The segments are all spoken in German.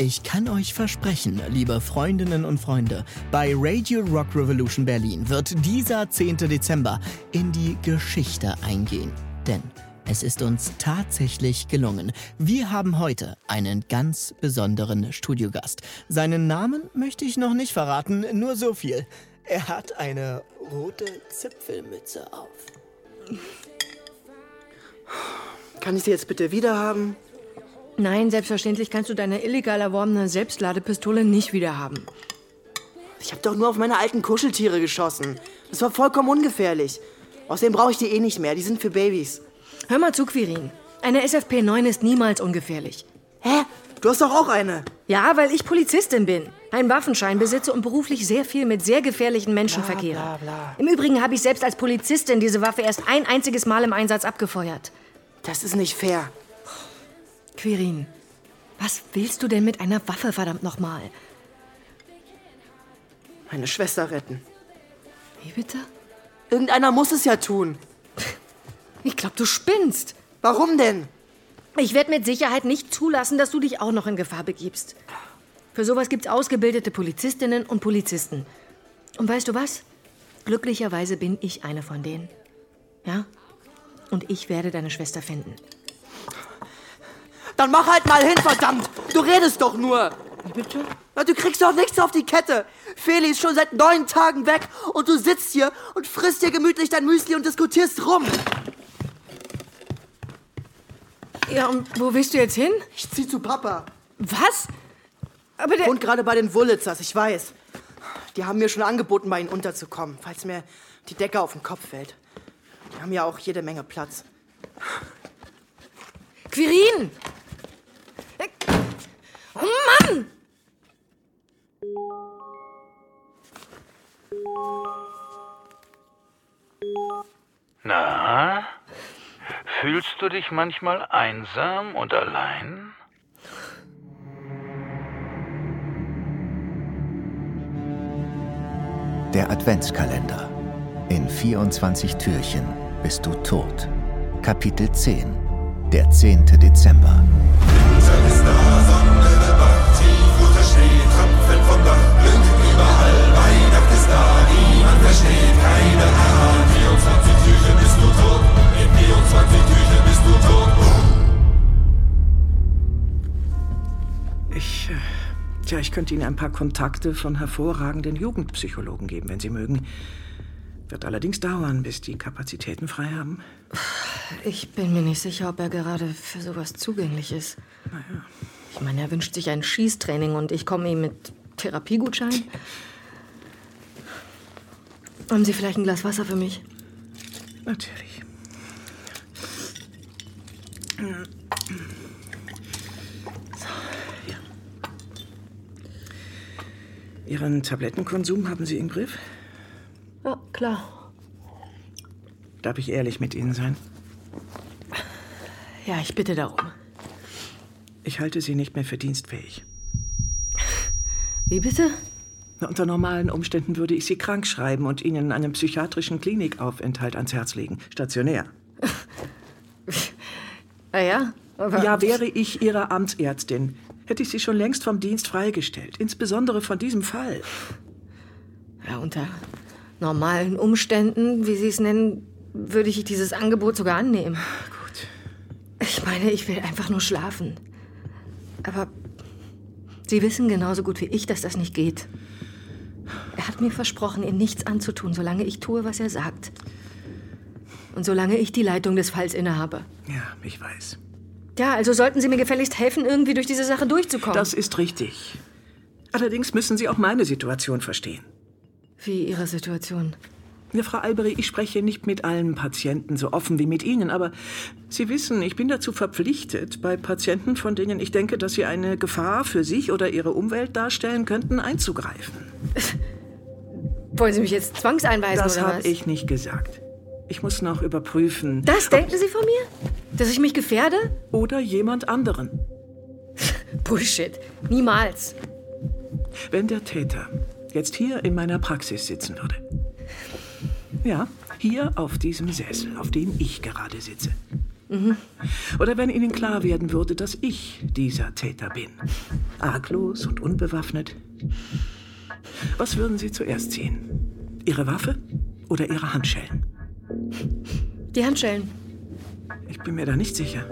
Ich kann euch versprechen, liebe Freundinnen und Freunde, bei Radio Rock Revolution Berlin wird dieser 10. Dezember in die Geschichte eingehen. Denn es ist uns tatsächlich gelungen. Wir haben heute einen ganz besonderen Studiogast. Seinen Namen möchte ich noch nicht verraten, nur so viel. Er hat eine rote Zipfelmütze auf. Kann ich sie jetzt bitte wiederhaben? Nein, selbstverständlich kannst du deine illegal erworbene Selbstladepistole nicht wiederhaben. Ich habe doch nur auf meine alten Kuscheltiere geschossen. Das war vollkommen ungefährlich. Außerdem brauche ich die eh nicht mehr. Die sind für Babys. Hör mal zu, Quirin. Eine SFP-9 ist niemals ungefährlich. Hä? Du hast doch auch eine. Ja, weil ich Polizistin bin, einen Waffenschein besitze und beruflich sehr viel mit sehr gefährlichen Menschen Bla, verkehre. bla, bla. Im Übrigen habe ich selbst als Polizistin diese Waffe erst ein einziges Mal im Einsatz abgefeuert. Das ist nicht fair. Quirin, was willst du denn mit einer Waffe, verdammt nochmal? Meine Schwester retten. Wie bitte? Irgendeiner muss es ja tun. Ich glaube, du spinnst. Warum denn? Ich werde mit Sicherheit nicht zulassen, dass du dich auch noch in Gefahr begibst. Für sowas gibt's ausgebildete Polizistinnen und Polizisten. Und weißt du was? Glücklicherweise bin ich eine von denen. Ja? Und ich werde deine Schwester finden. Dann mach halt mal hin, verdammt! Du redest doch nur! Wie bitte? Na, du kriegst doch nichts auf die Kette! Feli ist schon seit neun Tagen weg und du sitzt hier und frisst dir gemütlich dein Müsli und diskutierst rum! Ja, und wo willst du jetzt hin? Ich zieh zu Papa. Was? Aber der. Und gerade bei den Wurlitzers, ich weiß. Die haben mir schon angeboten, bei ihnen unterzukommen, falls mir die Decke auf den Kopf fällt. Die haben ja auch jede Menge Platz. Quirin! Na? Fühlst du dich manchmal einsam und allein? Der Adventskalender. In 24 Türchen bist du tot. Kapitel 10. Der 10. Dezember. Ich, äh, tja, ich könnte Ihnen ein paar Kontakte von hervorragenden Jugendpsychologen geben, wenn Sie mögen. Wird allerdings dauern, bis die Kapazitäten frei haben. Ich bin mir nicht sicher, ob er gerade für sowas zugänglich ist. Naja, Ich meine, er wünscht sich ein Schießtraining und ich komme ihm mit Therapiegutschein. Haben Sie vielleicht ein Glas Wasser für mich? natürlich. So, ja. Ihren Tablettenkonsum haben Sie im Griff? Ja, klar. Darf ich ehrlich mit Ihnen sein? Ja, ich bitte darum. Ich halte Sie nicht mehr für dienstfähig. Wie bitte? Unter normalen Umständen würde ich Sie krank schreiben und Ihnen einen psychiatrischen Klinikaufenthalt ans Herz legen. Stationär. Ah ja? Aber Ja, wäre ich Ihre Amtsärztin, hätte ich Sie schon längst vom Dienst freigestellt. Insbesondere von diesem Fall. Ja, unter normalen Umständen, wie Sie es nennen, würde ich dieses Angebot sogar annehmen. Gut. Ich meine, ich will einfach nur schlafen. Aber Sie wissen genauso gut wie ich, dass das nicht geht. Er hat mir versprochen, ihm nichts anzutun, solange ich tue, was er sagt. Und solange ich die Leitung des Falls innehabe. Ja, ich weiß. Ja, also sollten Sie mir gefälligst helfen, irgendwie durch diese Sache durchzukommen. Das ist richtig. Allerdings müssen Sie auch meine Situation verstehen. wie Ihre Situation. Ja, Frau Alberi, ich spreche nicht mit allen Patienten so offen wie mit Ihnen, aber Sie wissen, ich bin dazu verpflichtet, bei Patienten, von denen ich denke, dass sie eine Gefahr für sich oder ihre Umwelt darstellen könnten, einzugreifen. Wollen Sie mich jetzt zwangseinweisen Das oder habe ich nicht gesagt. Ich muss noch überprüfen. Das denken Sie von mir? Dass ich mich gefährde? Oder jemand anderen. Bullshit. Niemals. Wenn der Täter jetzt hier in meiner Praxis sitzen würde. Ja, hier auf diesem Sessel, auf dem ich gerade sitze. Oder wenn Ihnen klar werden würde, dass ich dieser Täter bin. Arglos und unbewaffnet. Was würden Sie zuerst ziehen? Ihre Waffe oder Ihre Handschellen? Die Handschellen. Ich bin mir da nicht sicher.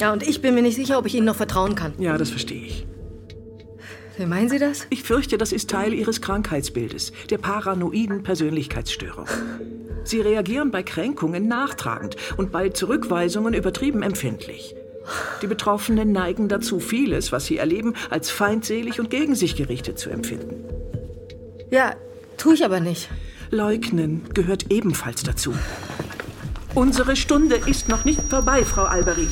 Ja, und ich bin mir nicht sicher, ob ich Ihnen noch vertrauen kann. Ja, das verstehe ich. Wie meinen Sie das? Ich fürchte, das ist Teil Ihres Krankheitsbildes, der paranoiden Persönlichkeitsstörung. Sie reagieren bei Kränkungen nachtragend und bei Zurückweisungen übertrieben empfindlich. Die Betroffenen neigen dazu, vieles, was sie erleben, als feindselig und gegen sich gerichtet zu empfinden. Ja, tue ich aber nicht. Leugnen gehört ebenfalls dazu. Unsere Stunde ist noch nicht vorbei, Frau Alberi.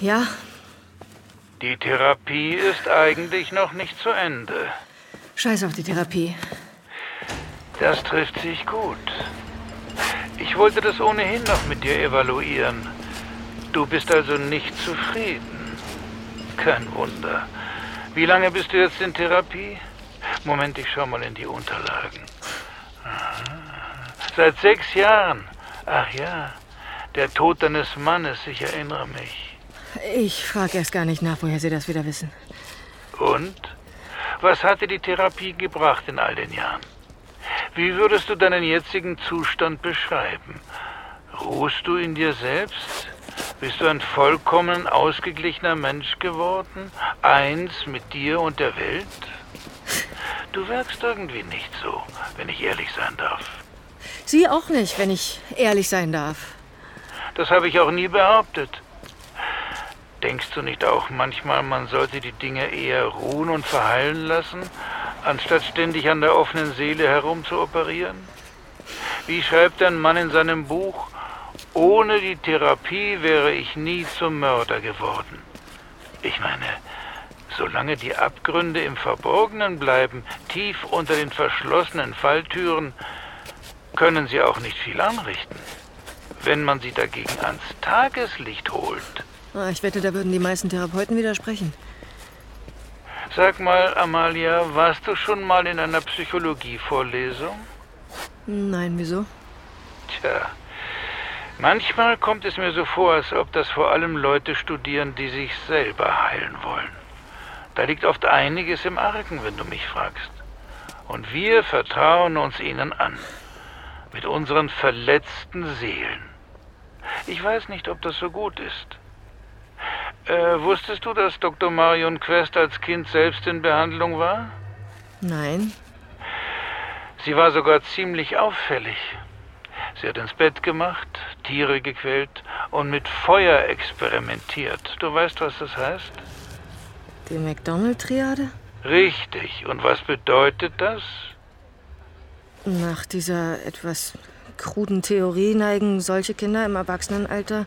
Ja, Die Therapie ist eigentlich noch nicht zu Ende. Scheiß auf die Therapie. Das trifft sich gut. Ich wollte das ohnehin noch mit dir evaluieren. Du bist also nicht zufrieden. Kein Wunder. Wie lange bist du jetzt in Therapie? Moment, ich schau mal in die Unterlagen. Aha. Seit sechs Jahren. Ach ja, der Tod deines Mannes, ich erinnere mich. Ich frage erst gar nicht nach, woher Sie das wieder wissen. Und? Was hat dir die Therapie gebracht in all den Jahren? Wie würdest du deinen jetzigen Zustand beschreiben? Ruhst du in dir selbst? Bist du ein vollkommen ausgeglichener Mensch geworden? Eins mit dir und der Welt? Du wirkst irgendwie nicht so, wenn ich ehrlich sein darf. Sie auch nicht, wenn ich ehrlich sein darf. Das habe ich auch nie behauptet. Denkst du nicht auch manchmal, man sollte die Dinge eher ruhen und verheilen lassen, anstatt ständig an der offenen Seele herumzuoperieren? Wie schreibt ein Mann in seinem Buch, ohne die Therapie wäre ich nie zum Mörder geworden. Ich meine, solange die Abgründe im Verborgenen bleiben, tief unter den verschlossenen Falltüren, können sie auch nicht viel anrichten. Wenn man sie dagegen ans Tageslicht holt, Ich wette, da würden die meisten Therapeuten widersprechen. Sag mal, Amalia, warst du schon mal in einer Psychologievorlesung? Nein, wieso? Tja, manchmal kommt es mir so vor, als ob das vor allem Leute studieren, die sich selber heilen wollen. Da liegt oft einiges im Argen, wenn du mich fragst. Und wir vertrauen uns ihnen an. Mit unseren verletzten Seelen. Ich weiß nicht, ob das so gut ist. Äh, wusstest du, dass Dr. Marion Quest als Kind selbst in Behandlung war? Nein. Sie war sogar ziemlich auffällig. Sie hat ins Bett gemacht, Tiere gequält und mit Feuer experimentiert. Du weißt, was das heißt? Die McDonald-Triade? Richtig. Und was bedeutet das? Nach dieser etwas kruden Theorie neigen solche Kinder im Erwachsenenalter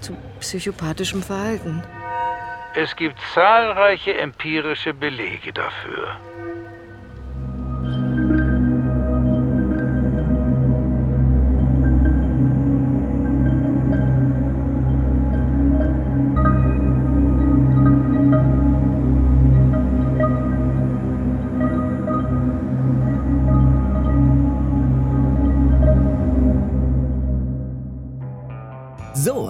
zu psychopathischem Verhalten. Es gibt zahlreiche empirische Belege dafür.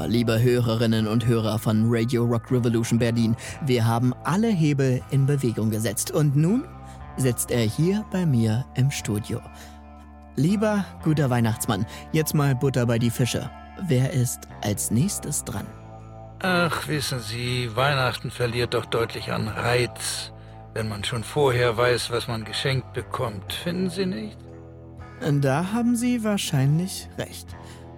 Liebe Hörerinnen und Hörer von Radio Rock Revolution Berlin, wir haben alle Hebel in Bewegung gesetzt und nun sitzt er hier bei mir im Studio. Lieber guter Weihnachtsmann, jetzt mal Butter bei die Fische. Wer ist als nächstes dran? Ach, wissen Sie, Weihnachten verliert doch deutlich an Reiz, wenn man schon vorher weiß, was man geschenkt bekommt. Finden Sie nicht? Da haben Sie wahrscheinlich recht.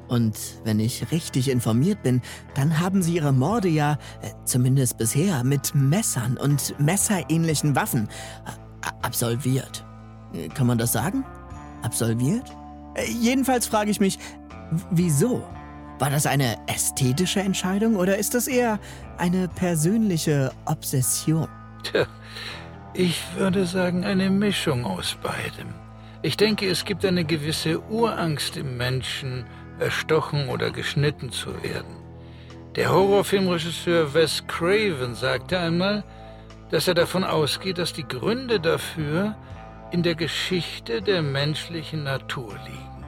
Und wenn ich richtig informiert bin, dann haben Sie Ihre Morde ja, äh, zumindest bisher, mit Messern und messerähnlichen Waffen äh, absolviert. Äh, Kann man das sagen? Absolviert? Jedenfalls frage ich mich, wieso? War das eine ästhetische Entscheidung oder ist das eher eine persönliche Obsession? Tja, ich würde sagen, eine Mischung aus beidem. Ich denke, es gibt eine gewisse Urangst im Menschen, erstochen oder geschnitten zu werden. Der Horrorfilmregisseur Wes Craven sagte einmal, dass er davon ausgeht, dass die Gründe dafür in der Geschichte der menschlichen Natur liegen.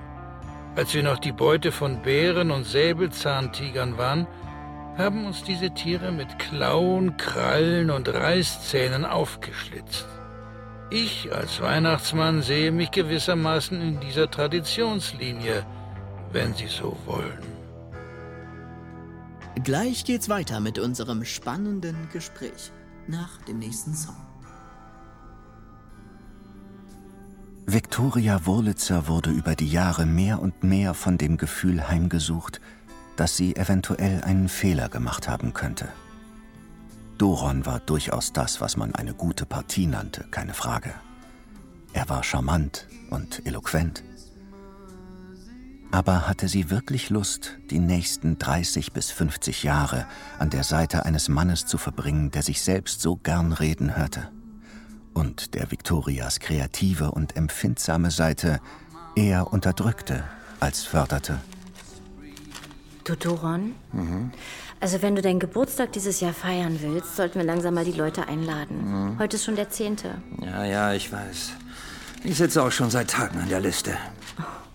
Als wir noch die Beute von Bären und Säbelzahntigern waren, haben uns diese Tiere mit Klauen, Krallen und Reißzähnen aufgeschlitzt. Ich als Weihnachtsmann sehe mich gewissermaßen in dieser Traditionslinie, wenn Sie so wollen. Gleich geht's weiter mit unserem spannenden Gespräch nach dem nächsten Song. Viktoria Wurlitzer wurde über die Jahre mehr und mehr von dem Gefühl heimgesucht, dass sie eventuell einen Fehler gemacht haben könnte. Doron war durchaus das, was man eine gute Partie nannte, keine Frage. Er war charmant und eloquent. Aber hatte sie wirklich Lust, die nächsten 30 bis 50 Jahre an der Seite eines Mannes zu verbringen, der sich selbst so gern reden hörte? Und der Viktorias kreative und empfindsame Seite eher unterdrückte als förderte? Du, Doron? Mhm. Also wenn du deinen Geburtstag dieses Jahr feiern willst, sollten wir langsam mal die Leute einladen. Mhm. Heute ist schon der zehnte. Ja, ja, ich weiß. Ich sitze auch schon seit Tagen an der Liste. Oh.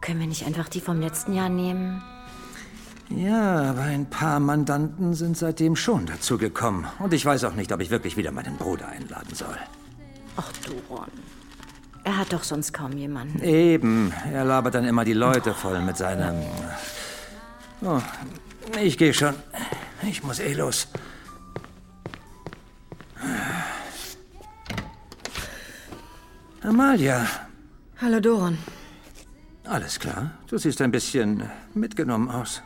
Können wir nicht einfach die vom letzten Jahr nehmen? Ja, aber ein paar Mandanten sind seitdem schon dazugekommen. Und ich weiß auch nicht, ob ich wirklich wieder meinen Bruder einladen soll. Ach, Doron. Er hat doch sonst kaum jemanden. Eben. Er labert dann immer die Leute voll mit seinem... Oh, ich gehe schon. Ich muss eh los. Amalia. Hallo, Doron. Alles klar. Du siehst ein bisschen mitgenommen aus.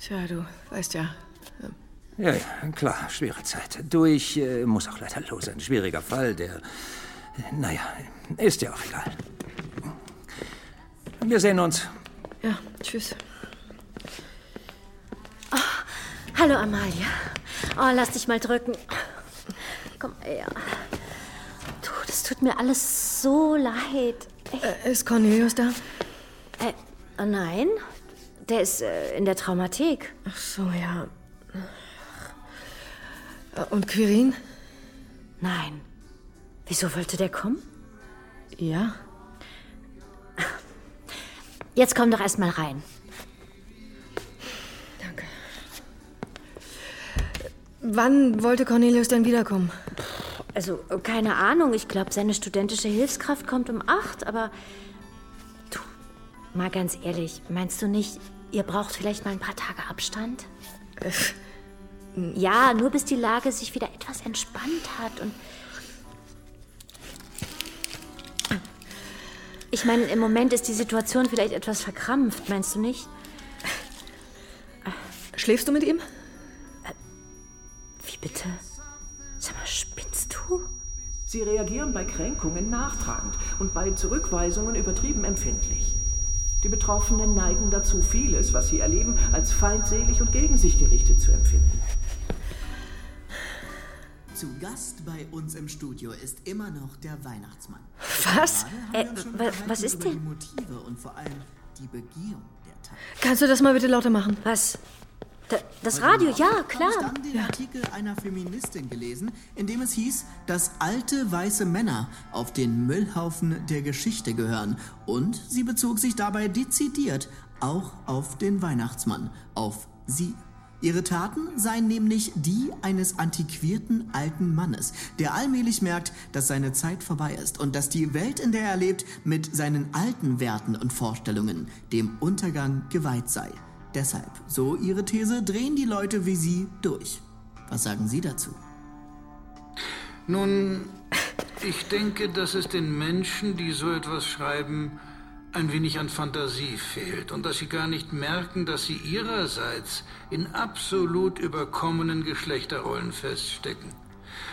Tja, du weißt ja. Ja, ja, klar, schwere Zeit. Du, ich äh, muss auch leider los. Ein schwieriger Fall, der. Naja, ist ja auch egal. Wir sehen uns. Ja, tschüss. Hallo, Amalia. Oh, lass dich mal drücken. Komm her. Du, das tut mir alles so leid. Äh, ist Cornelius da? Äh, oh nein. Der ist äh, in der Traumathek. Ach so, ja. Und Quirin? Nein. Wieso wollte der kommen? Ja. Jetzt komm doch erst mal rein. Wann wollte Cornelius denn wiederkommen? Also, keine Ahnung. Ich glaube, seine studentische Hilfskraft kommt um acht, aber. Mal ganz ehrlich, meinst du nicht, ihr braucht vielleicht mal ein paar Tage Abstand? Äh, ja, nur bis die Lage sich wieder etwas entspannt hat und. Ich meine, im Moment ist die Situation vielleicht etwas verkrampft, meinst du nicht? Schläfst du mit ihm? bitte? Sag mal, spinnst du? Sie reagieren bei Kränkungen nachtragend und bei Zurückweisungen übertrieben empfindlich. Die Betroffenen neigen dazu, vieles, was sie erleben, als feindselig und gegen sich gerichtet zu empfinden. Zu Gast bei uns im Studio ist immer noch der Weihnachtsmann. Was? Äh, was ist denn? Die Motive und vor allem die Begehung der Tat. Kannst du das mal bitte lauter machen? Was? Das Radio, ja, klar. Ich habe dann den Artikel einer Feministin gelesen, in dem es hieß, dass alte weiße Männer auf den Müllhaufen der Geschichte gehören. Und sie bezog sich dabei dezidiert auch auf den Weihnachtsmann, auf sie. Ihre Taten seien nämlich die eines antiquierten alten Mannes, der allmählich merkt, dass seine Zeit vorbei ist und dass die Welt, in der er lebt, mit seinen alten Werten und Vorstellungen dem Untergang geweiht sei. Deshalb, so Ihre These, drehen die Leute wie Sie durch. Was sagen Sie dazu? Nun, ich denke, dass es den Menschen, die so etwas schreiben, ein wenig an Fantasie fehlt und dass sie gar nicht merken, dass sie ihrerseits in absolut überkommenen Geschlechterrollen feststecken.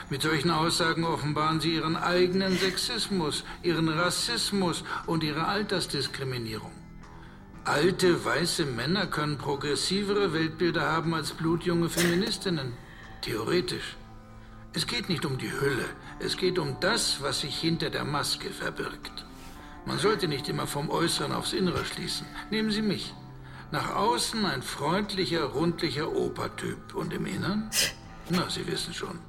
Mit solchen Aussagen offenbaren sie ihren eigenen Sexismus, ihren Rassismus und ihre Altersdiskriminierung. Alte, weiße Männer können progressivere Weltbilder haben als blutjunge Feministinnen. Theoretisch. Es geht nicht um die Hülle, es geht um das, was sich hinter der Maske verbirgt. Man sollte nicht immer vom Äußeren aufs Innere schließen. Nehmen Sie mich. Nach außen ein freundlicher, rundlicher Opertyp. Und im Innern? Na, Sie wissen schon.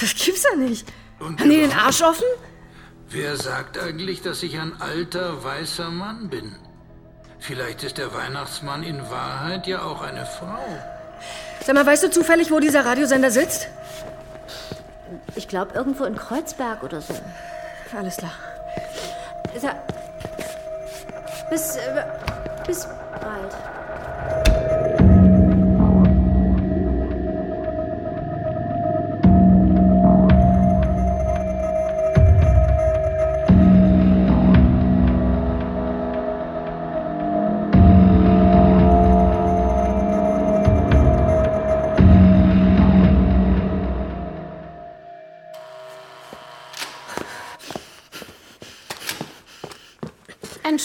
Das gibt's doch nicht. Und Haben die den Arsch offen? Wer sagt eigentlich, dass ich ein alter, weißer Mann bin? Vielleicht ist der Weihnachtsmann in Wahrheit ja auch eine Frau. Sag mal, weißt du zufällig, wo dieser Radiosender sitzt? Ich glaube, irgendwo in Kreuzberg oder so. Alles klar. Sag, bis, äh, bis bald.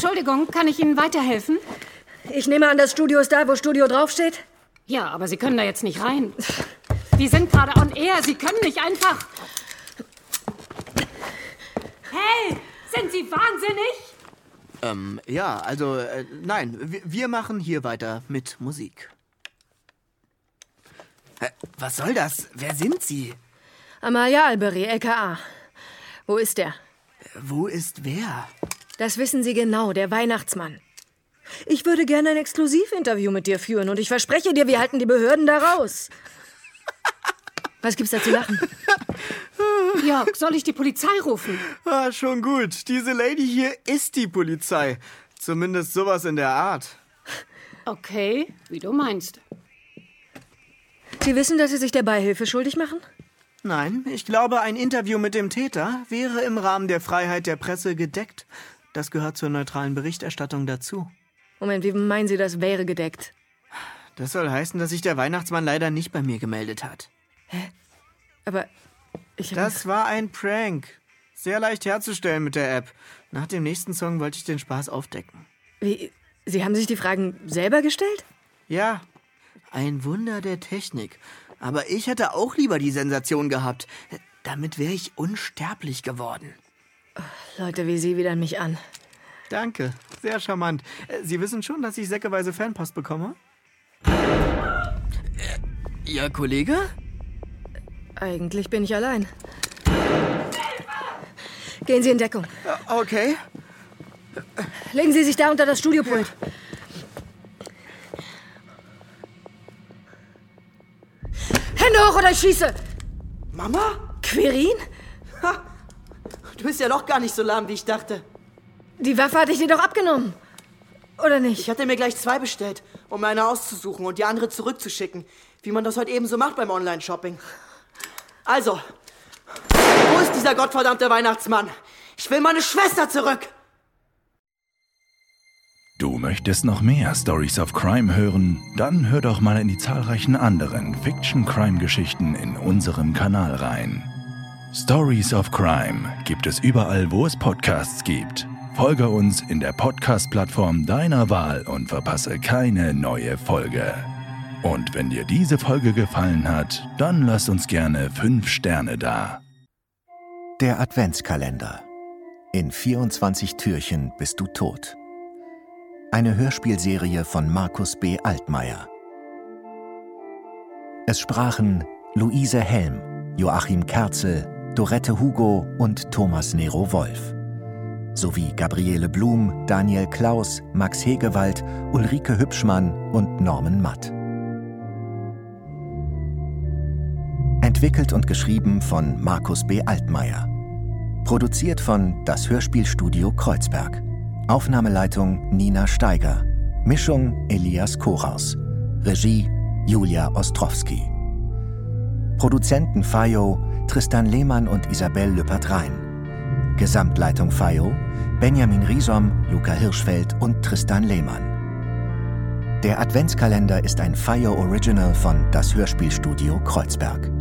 Entschuldigung, kann ich Ihnen weiterhelfen? Ich nehme an, das Studio ist da, wo Studio draufsteht? Ja, aber Sie können da jetzt nicht rein. Wir sind gerade on air. Sie können nicht einfach. Hey, sind Sie wahnsinnig? Ähm, ja, also, äh, nein, wir, wir machen hier weiter mit Musik. Äh, was soll das? Wer sind Sie? Amalia Albery, LKA. Wo ist der? Wo ist wer? Das wissen Sie genau, der Weihnachtsmann. Ich würde gerne ein Exklusivinterview mit dir führen und ich verspreche dir, wir halten die Behörden da raus. Was gibt's da zu lachen? Jörg, soll ich die Polizei rufen? Ah, schon gut. Diese Lady hier ist die Polizei. Zumindest sowas in der Art. Okay, wie du meinst. Sie wissen, dass Sie sich der Beihilfe schuldig machen? Nein, ich glaube, ein Interview mit dem Täter wäre im Rahmen der Freiheit der Presse gedeckt. Das gehört zur neutralen Berichterstattung dazu. Moment, wie meinen Sie, das wäre gedeckt? Das soll heißen, dass sich der Weihnachtsmann leider nicht bei mir gemeldet hat. Hä? Aber ich. Das war ein Prank. Sehr leicht herzustellen mit der App. Nach dem nächsten Song wollte ich den Spaß aufdecken. Wie? Sie haben sich die Fragen selber gestellt? Ja. Ein Wunder der Technik. Aber ich hätte auch lieber die Sensation gehabt. Damit wäre ich unsterblich geworden. Leute wie Sie widern mich an. Danke, sehr charmant. Äh, Sie wissen schon, dass ich säckeweise Fanpost bekomme? Ihr Kollege? Eigentlich bin ich allein. Gehen Sie in Deckung. Äh, okay. Legen Sie sich da unter das Studiopult. Hände hoch oder ich schieße! Mama? Quirin? Ha, du bist ja doch gar nicht so lahm, wie ich dachte. Die Waffe hatte ich dir doch abgenommen. Oder nicht? Ich hatte mir gleich zwei bestellt, um mir eine auszusuchen und die andere zurückzuschicken, wie man das heute eben so macht beim Online-Shopping. Also, wo ist dieser gottverdammte Weihnachtsmann? Ich will meine Schwester zurück! Du möchtest noch mehr Stories of Crime hören? Dann hör doch mal in die zahlreichen anderen Fiction-Crime-Geschichten in unserem Kanal rein. Stories of Crime gibt es überall, wo es Podcasts gibt. Folge uns in der Podcast-Plattform deiner Wahl und verpasse keine neue Folge. Und wenn dir diese Folge gefallen hat, dann lass uns gerne 5 Sterne da. Der Adventskalender. In 24 Türchen bist du tot. Eine Hörspielserie von Markus B. Altmaier. Es sprachen Luise Helm, Joachim Kerzel, Dorette Hugo und Thomas Nero Wolf sowie Gabriele Blum, Daniel Klaus, Max Hegewald, Ulrike Hübschmann und Norman Matt. Entwickelt und geschrieben von Markus B. Altmaier. Produziert von Das Hörspielstudio Kreuzberg. Aufnahmeleitung Nina Steiger. Mischung Elias Koraus. Regie Julia Ostrowski. Produzenten Fayo Tristan Lehmann und Isabel Lüppert-Rhein. Gesamtleitung FAIO Benjamin Riesom, Luca Hirschfeld und Tristan Lehmann. Der Adventskalender ist ein FAIO Original von Das Hörspielstudio Kreuzberg.